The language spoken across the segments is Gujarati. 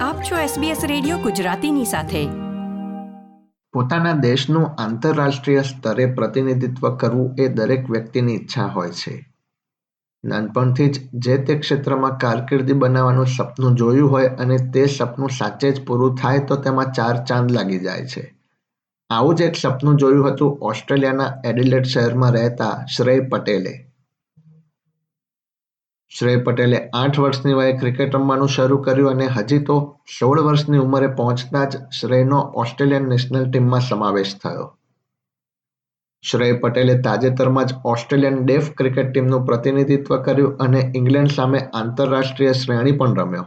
આપ છો SBS રેડિયો ગુજરાતીની સાથે. પોતાના દેશનું આંતરરાષ્ટ્રીય સ્તરે પ્રતિનિધિત્વ કરવું એ દરેક વ્યક્તિની ઈચ્છા હોય છે. નાનપણથી જ જે તે ક્ષેત્રમાં કારકિર્દી બનાવવાનું સપનું જોયું હોય અને તે સપનું સાચે જ પૂરું થાય તો તેમાં ચાર ચાંદ લાગી જાય છે. આવું જ એક સપનું જોયું હતું ઓસ્ટ્રેલિયાના એડિલેડ શહેરમાં રહેતા શ્રેય પટેલે. શ્રેય પટેલે આઠ વર્ષની વયે ક્રિકેટ રમવાનું શરૂ કર્યું અને હજી તો સોળ વર્ષની ઉંમરે પહોંચતા જ શ્રેયનો ઓસ્ટ્રેલિયન નેશનલ ટીમમાં સમાવેશ થયો. શ્રેય પટેલે તાજેતરમાં જ ઓસ્ટ્રેલિયન ડેફ ક્રિકેટ ટીમનું પ્રતિનિધિત્વ કર્યું અને ઇંગ્લેન્ડ સામે આંતરરાષ્ટ્રીય શ્રેણી પણ રમ્યો.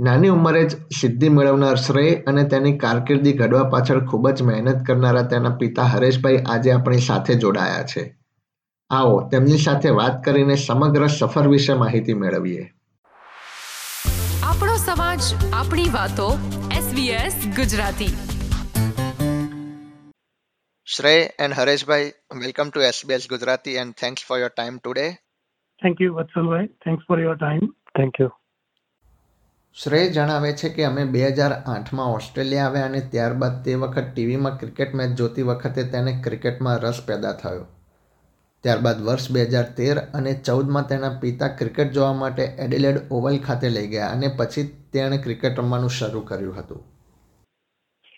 નાની ઉંમરે જ સિદ્ધિ મેળવનાર શ્રેય અને તેની કારકિર્દી ઘડવા પાછળ ખૂબ જ મહેનત કરનારા તેના પિતા હરેશભાઈ આજે આપણી સાથે જોડાયા છે. આવો તેમની સાથે વાત કરીને સમગ્ર સફર વિશે માહિતી મેળવીએ આપણો સમાજ આપણી વાતો SBS Gujarati Shrey and Hareshbhai, welcome to SBS Gujarati and thanks for your time today. Thank you, Vatsalbhai. Thanks for your time. Thank you. શ્રેય જણાવે છે કે અમે બે હજાર આઠમાં ઓસ્ટ્રેલિયા આવ્યા અને ત્યારબાદ તે વખત ટીવીમાં ક્રિકેટ મેચ જોતી વખતે તેને ક્રિકેટમાં રસ પેદા થયો ત્યારબાદ વર્ષ બે હજાર તેર અને ચૌદમાં તેના પિતા ક્રિકેટ જોવા માટે એડિલેડ ઓવલ ખાતે લઈ ગયા અને પછી તેણે ક્રિકેટ રમવાનું શરૂ કર્યું હતું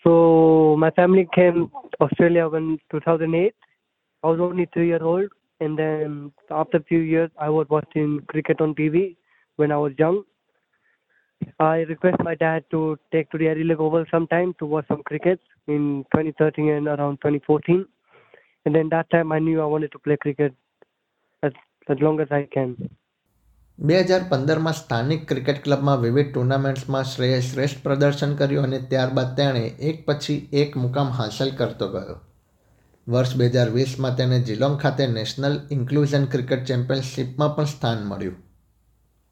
So my family came Australia in 2008. I was only three years old, and then after a few years, I was watching cricket on TV when I was young. I request my dad to take to the Adelaide Oval sometime to watch some cricket in 2013 and around 2014. And then that time I knew I wanted to play cricket as, as long as I can. બે હજાર પંદરમાં સ્થાનિક ક્રિકેટ ક્લબમાં વિવિધ ટુર્નામેન્ટ્સમાં શ્રેય શ્રેષ્ઠ પ્રદર્શન કર્યું અને ત્યારબાદ તેણે એક પછી એક મુકામ હાંસલ કરતો ગયો. વર્ષ બે હજાર વીસમાં તેને જિલોંગ ખાતે નેશનલ ઇન્ક્લુઝન ક્રિકેટ ચેમ્પિયનશિપમાં પણ સ્થાન મળ્યું.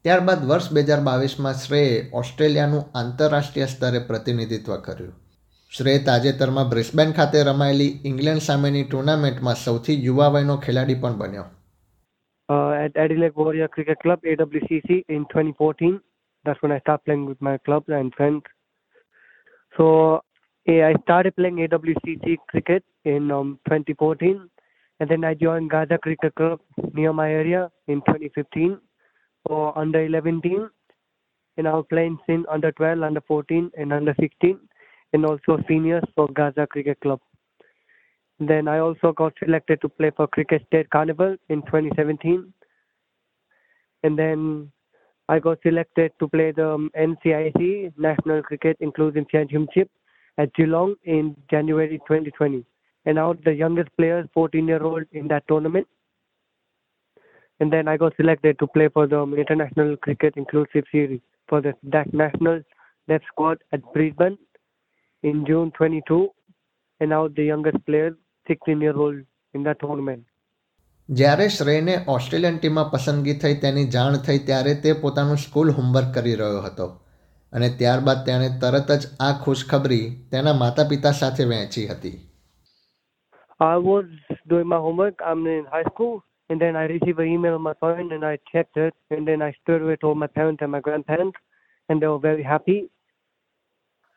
ત્યારબાદ વર્ષ બે હજાર બાવીસમાં શ્રેયે ઓસ્ટ્રેલિયાનું આંતરરાષ્ટ્રીય સ્તરે પ્રતિનિધિત્વ કર્યું. શ્રેય તાજેતરમાં બ્રિસ્બેન ખાતે રમાયેલી ઇંગ્લેન્ડ સામેની ટુર્નામેન્ટમાં સૌથી યુવા વયનો ખેલાડી પણ બન્યો Uh, at Adelaide Warrior Cricket Club, AWCC, in 2014. That's when I started playing with my club and friends. So yeah, I started playing AWCC cricket in um, 2014, and then I joined Gaza Cricket Club near my area in 2015 for under 11 team. And I was playing since under 12, under 14, and under 16 and also seniors for Gaza Cricket Club. Then I also got selected to play for Cricket State Carnival in 2017. And then I got selected to play the um, NCIC National Cricket Inclusive Championship at Geelong in January 2020. And I was the youngest player, 14 year old, in that tournament. And then I got selected to play for the um, International Cricket Inclusive Series for the that national left squad at Brisbane in June 22, and now the youngest player, 16 year old in that tournament. જ્યારે શ્રેયને ઓસ્ટ્રેલિયન ટીમમાં પસંદગી થઈ તેની જાણ થઈ ત્યારે તે પોતાનું સ્કૂલ હોમવર્ક કરી રહ્યો હતો અને ત્યારબાદ તેણે તરત જ આ ખુશખબરી તેના માતા પિતા સાથે વહેંચી હતી I was doing my homework. I'm in high school, and then I received an email on my phone, and I checked it, and then I straight away told my parents and my grandparents, and they were very happy.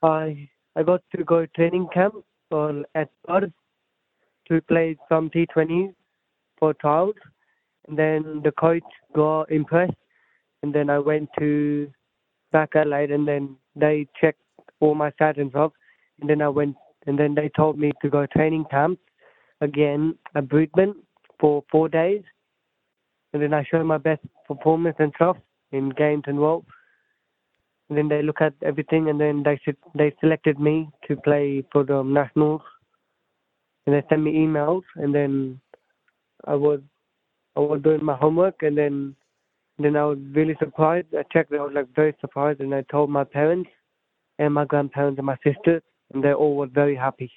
I I got to go training camp uh, at Perth to play some T20s for trials. And then the coach got impressed. And then I went to back Adelaide and then they checked all my and stuff. And then I went, and then they told me to go training camp again at Brisbane for four days. And then I showed my best performance and stuff in games and well And then they look at everything, and then they should, they selected me to play for the nationals. And they sent me emails, and then I was I was doing my homework, and then then I was really surprised. I checked, I was like very surprised, and I told my parents and my grandparents and my sisters, and they all were very happy.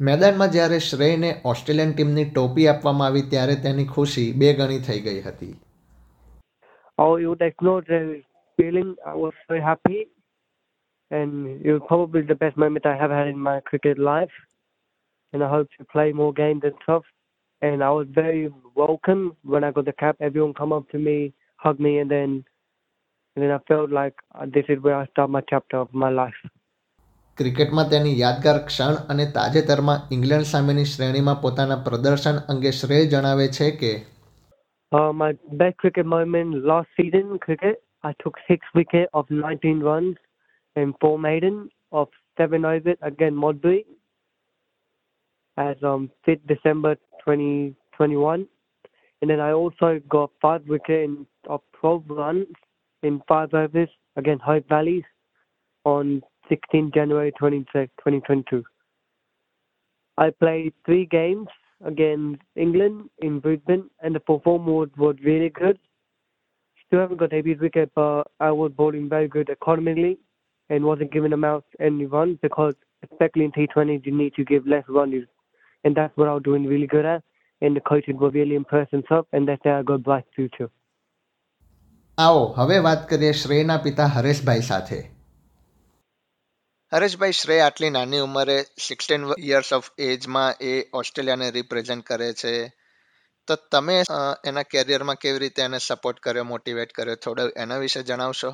મેદાનમાં જ્યારે શ્રેયને ઓસ્ટ્રેલિયન ટીમની ટોપી આપવામાં આવી ત્યારે તેની ખુશી બે ગણી થઈ ગઈ હતી Oh, you would know the feeling. I was very happy, and it was probably the best moment I have had in my cricket life. And I hope to play more games and stuff. And I was very welcome when I got the cap. Everyone come up to me, hug me, and then and then I felt like uh, this is where I start my chapter of my life. ક્રિકેટમાં તેની યાદગાર ક્ષણ અને તાજેતરમાં ઇંગ્લેન્ડ સામેની શ્રેણીમાં પોતાના પ્રદર્શન અંગે શ્રેય જણાવે છે કે Uh, my best cricket moment last season cricket, I took six wicket of 19 runs and four maiden of seven overs against Modbury as um 5th December 2021. And then I also got five wicket in, of 12 runs in five overs against Hope Valleys on 16 January 20, 2022. I played three games against England in Brisbane, and the performance was really good. Still haven't got a big wicket, but I was bowling very good economically and wasn't giving them out any runs because, especially in T20, you need to give less runs. And that's what I was doing really good at. And the coaches were really impressed and stuff, and that's why I got bright future. આવો હવે વાત કરીએ શ્રેયના પિતા હરેશભાઈ સાથે હરેશભાઈ શ્રેય આટલી નાની ઉંમરે સિક્સટીન યર્સ ઓફ એજમાં એ ઓસ્ટ્રેલિયાને રિપ્રેઝેન્ટ કરે છે તો તમે એના કેરિયરમાં કેવી રીતે એને સપોર્ટ કર્યો મોટિવેટ કર્યો? થોડો એના વિશે જણાવશો?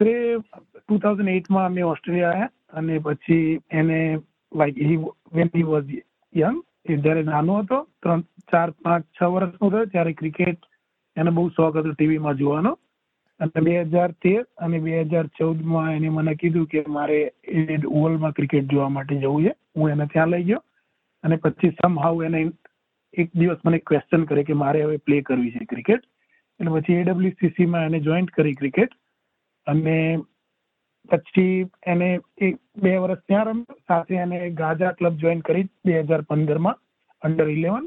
શ્રી ટુ થાઉઝન્ડ એઇટમાં અમે ઓસ્ટ્રેલિયા આવ્યા અને પછી એને like he when he was young એ જ્યારે નાનો હતો, ત્રણ, ચાર, પાંચ, છ વર્ષનો થયો, ત્યારે ક્રિકેટ એને બહુ શોખ હતો ટીવીમાં જોવાનો. અને બે હજાર તેર અને બે હજાર ચૌદમાં એને મને કીધું કે મારે એ ઓવલમાં ક્રિકેટ જોવા માટે જવું છે. હું એને ત્યાં લઈ ગયો અને પછી સમ હાઉ એને એક દિવસ મને ક્વેશ્ચન કરે કે મારે હવે પ્લે કરવી છે ક્રિકેટ એટલે પછી એડબ્લ્યુસીસીમાં એને જોઈન્ટ કરી ક્રિકેટ અને પછી એને એક બે વર્ષ ત્યાં રમ્યો. સાથે એને ગાજા ક્લબ જોઈન કરી બે હજાર પંદરમાં અંડર ઇલેવન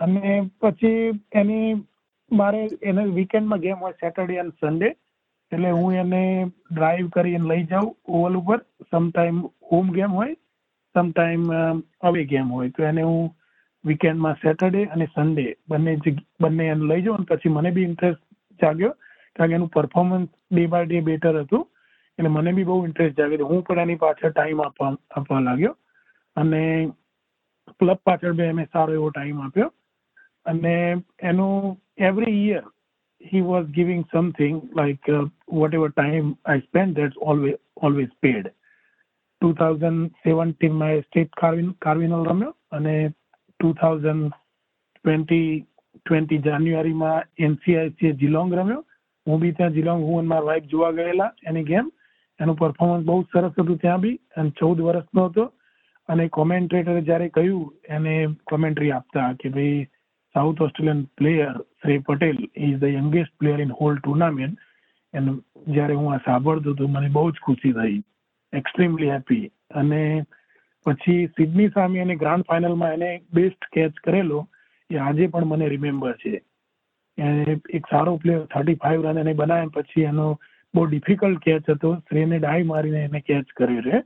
અને પછી એની મારે એને વીકેન્ડમાં ગેમ હોય સેટરડે અને સન્ડે એટલે હું એને ડ્રાઈવ કરીને લઈ જાઉં ઓવલ ઉપર. સમટાઈમ હોમ ગેમ હોય સમટાઈમ અવે ગેમ હોય. તો એને હું વીકેન્ડમાં સેટરડે અને સન્ડે બંને બંને એને લઈ જાઉં પછી મને બી ઇન્ટરેસ્ટ જાગ્યો કારણ કે એનું performance day by day better હતું એટલે મને બી બહુ ઇન્ટરેસ્ટ જાગ્યો હું પણ એની પાછળ ટાઈમ આપવા આપવા લાગ્યો અને ક્લબ પાછળ બી અમે સારો એવો ટાઈમ આપ્યો અને એનું every year he was giving something like uh, whatever time I spent, that's always always paid. 2017 માં સ્ટેટ કાર્વિન કાર્વિનલ રમ્યો અને 2020 20 જાન્યુઆરીમાં એનસીઆઈસીએ જિલોંગ રમ્યો. હું બી ત્યાં જિલોંગ હું અને મારા વાઈફ જોવા ગયેલા એની ગેમ એનું પરફોર્મન્સ બહુ સરસ હતું ત્યાં બી અને ચૌદ વર્ષનો હતો. અને કોમેન્ટ્રેટરે જ્યારે કહ્યું, એને કોમેન્ટ્રી આપતા કે ભાઈ south Australian player Shri Patel is the youngest player in whole tournament and જ્યારે હું આ સાંભળતો તો મને બહુ જ ખુશી થઈ. એક્સ્ટ્રીમલી હેપી અને પછી સિડની સામે એને ગ્રાન્ડ ફાઇનલમાં એને બેસ્ટ કેચ કરેલો, એ આજે પણ મને રિમેમ્બર છે. એને એક સારો પ્લેયર થર્ટી ફાઇવ રન એને બનાવ્યા પછી એનો બહુ ડિફિકલ્ટ કેચ હતો. શ્રેયને ડાઈ મારીને એને કેચ કર્યો છે.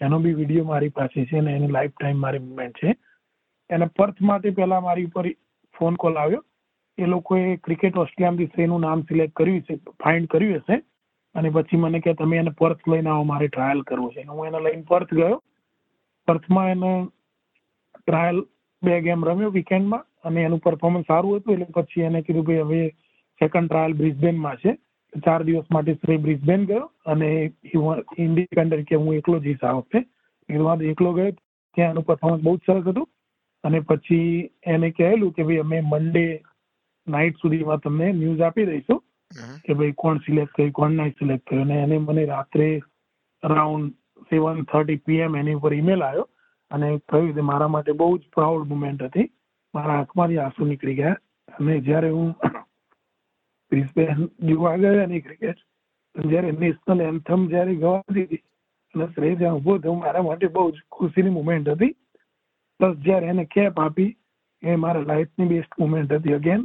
એનો બી વીડિયો મારી પાસે છે અને એની લાઈફ ટાઈમ મારી મુમેન્ટ છે. એને પર્થમાંથી પહેલાં મારી ઉપર ફોન કોલ આવ્યો. એ લોકોએ ક્રિકેટ ઓસ્ટ્રેલિયામાંથી શ્રેયનું નામ સિલેક્ટ કર્યું છે ફાઇન્ડ કર્યું હશે. અને પછી મને કે તમે એને પર્થ લઈને આવો, મારે ટ્રાયલ કરવો છે. હું એને લઈને પર્થ ગયો. પર્થમાં એને ટ્રાયલ બે ગેમ રમ્યો વીકેન્ડમાં અને એનું પરફોર્મન્સ સારું હતું એટલે પછી એને કીધું ભાઈ હવે સેકન્ડ ટ્રાયલ બ્રિસ્બેનમાં છે. ચાર દિવસ માટે શ્રી બ્રિસ્બેન ગયો અને ઇન્ડિપેન્ડન્ટ કે હું એકલો જઈશ આ વખતે. બાદ એકલો ગયો. ત્યાં એનું પરફોર્મન્સ બહુ જ સરસ હતું. અને પછી એને કહેલું કે ભાઈ અમે મંડે નાઇટ સુધીમાં તમને ન્યૂઝ આપી દઈશું કે ભાઈ કોણ સિલેક્ટ થયું કોણ નહીં સિલેક્ટ થયું. અને એને મને રાત્રે અરાઉન્ડ સેવન થર્ટી પીએમ એની ઉપર ઈમેલ આવ્યો અને કહ્યું કે મારા માટે બહુ જ પ્રાઉડ મુમેન્ટ હતી. મારા આંખમાંથી આંસુ નીકળી ગયા. અને જ્યારે હું બ્રિસ્બેન જોવા ગયો એની ક્રિકેટ જ્યારે નેશનલ એન્થમ જ્યારે ગવાતી હતી અને શ્રેય જ્યાં ઊભો થયો, મારા માટે બહુ જ ખુશીની મુમેન્ટ હતી. પ્લસ જ્યારે એને કેપ આપી, એ મારા લાઈફની બેસ્ટ મુમેન્ટ હતી અગેન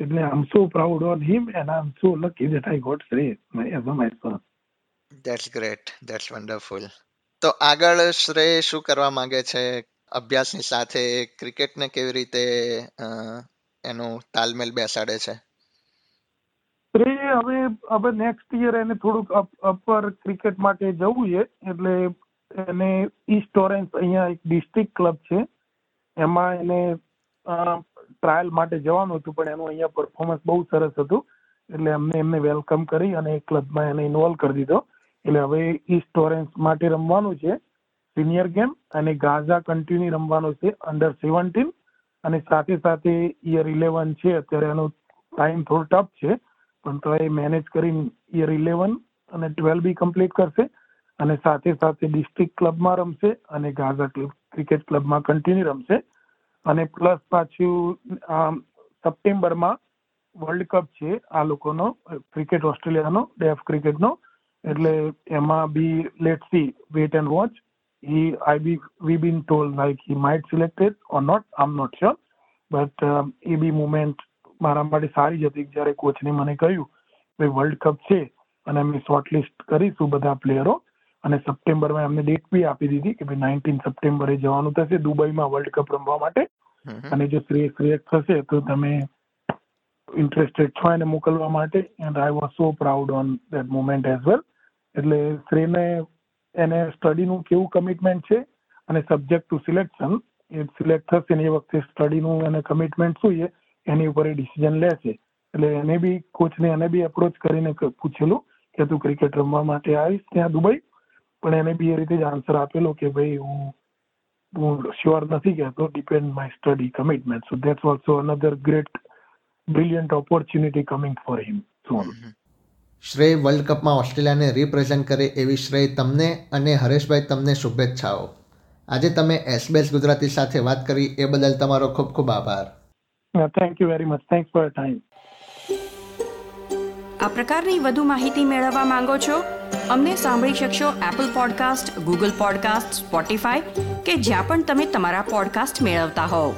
એટલે I am so proud on him and I am so lucky that I got Shrey. As a my son that's great that's wonderful તો આગળ શ્રેય શું કરવા માંગે છે? અભ્યાસની સાથે ક્રિકેટને કેવી રીતે એનું તાલમેલ બેસાડે છે? શ્રેય, હવે હવે નેક્સ્ટ યર એને થોડુંક અપર ક્રિકેટ માટે જવું છે, એટલે એને ઈસ્ટ ઓરેન્જ અહીંયા એક ડિસ્ટ્રિક્ટ ક્લબ છે. એમાં એને ટ્રાયલ માટે જવાનું હતું, પણ એનું અહીંયા પરફોર્મન્સ બહુ સરસ હતું. એટલે અમને એમને વેલકમ કરી અને ક્લબમાં એને ઇન્વોલ્વ કરી દીધો. એટલે હવે ઈસ્ટ ઓરેન્જ માટે રમવાનું છે. સિનિયર ગેમ અને ગાઝા કન્ટિન્યુ રમવાનું છે અંડર સેવન્ટીન અને સાથે સાથે યર ઇલેવન છે. અત્યારે એનો ટાઈમ થોડો ટફ છે. પણ તો એ મેનેજ કરીને યર ઇલેવન અને ટ્વેલ્વ બી કમ્પ્લીટ કરશે. અને સાથે સાથે ડિસ્ટ્રિક્ટ ક્લબમાં રમશે અને ગાઝા ક્લબ ક્રિકેટ ક્લબમાં કન્ટિન્યુ રમશે. અને પ્લસ પાછું સપ્ટેમ્બરમાં વર્લ્ડ કપ છે આ લોકોનો ક્રિકેટ ઓસ્ટ્રેલિયાનો ડેફ ક્રિકેટનો એટલે એમાં be let see wait and watch he I be we been told like he might selected or not. I'm not sure. But um, એ બી મુમેન્ટ મારા માટે સારી જ હતી જ્યારે કોચને મને કહ્યું કે વર્લ્ડ કપ છે અને અમે શોર્ટલિસ્ટ કરીશું બધા પ્લેયરો. અને સપ્ટેમ્બરમાં એમને ડેટ બી આપી દીધી કે ભાઈ નાઇન્ટીન સપ્ટેમ્બરે જવાનું થશે દુબઈમાં વર્લ્ડ કપ રમવા માટે. અને જો શ્રેય સિલેક્ટ થશે તો તમે ઇન્ટરેસ્ટેડ છો એને મોકલવા માટે and I was so proud on that moment as well એટલે શ્રેયને એને સ્ટડીનું કેવું કમિટમેન્ટ છે અને સબ્જેક્ટ ટુ સિલેક્શન એ સિલેક્ટ થશે એ વખતે સ્ટડીનું એને કમિટમેન્ટ શું છે, એની ઉપર એ ડિસિઝન લેશે. એટલે એને બી કોચને એને બી એપ્રોચ કરીને પૂછેલું કે તું ક્રિકેટ રમવા માટે આવીશ ત્યાં દુબઈ? પણ એને બી એ રીતે જ આન્સર આપેલો કે ભાઈ, હું હું શ્યોર નથી કહેતો depend my study commitment so that's also another great brilliant opportunity coming for him son Shrey world કપમાં ઓસ્ટ્રેલિયાને રિપ્રેઝેન્ટ કરે એવી શ્રેય તમને અને હરેશભાઈ તમને શુભેચ્છાઓ. આજે તમે એસબીએસ ગુજરાતી સાથે વાત કરી એ બદલ તમારો ખૂબ ખૂબ આભાર. Thank you very much thanks for time આ પ્રકારની વધુ માહિતી મેળવવા માંગો છો અમને સાંભળી શકશો Apple podcast Google podcast Spotify કે જ્યાં પણ તમે તમારા પોડકાસ્ટ મેળવતા હોવ.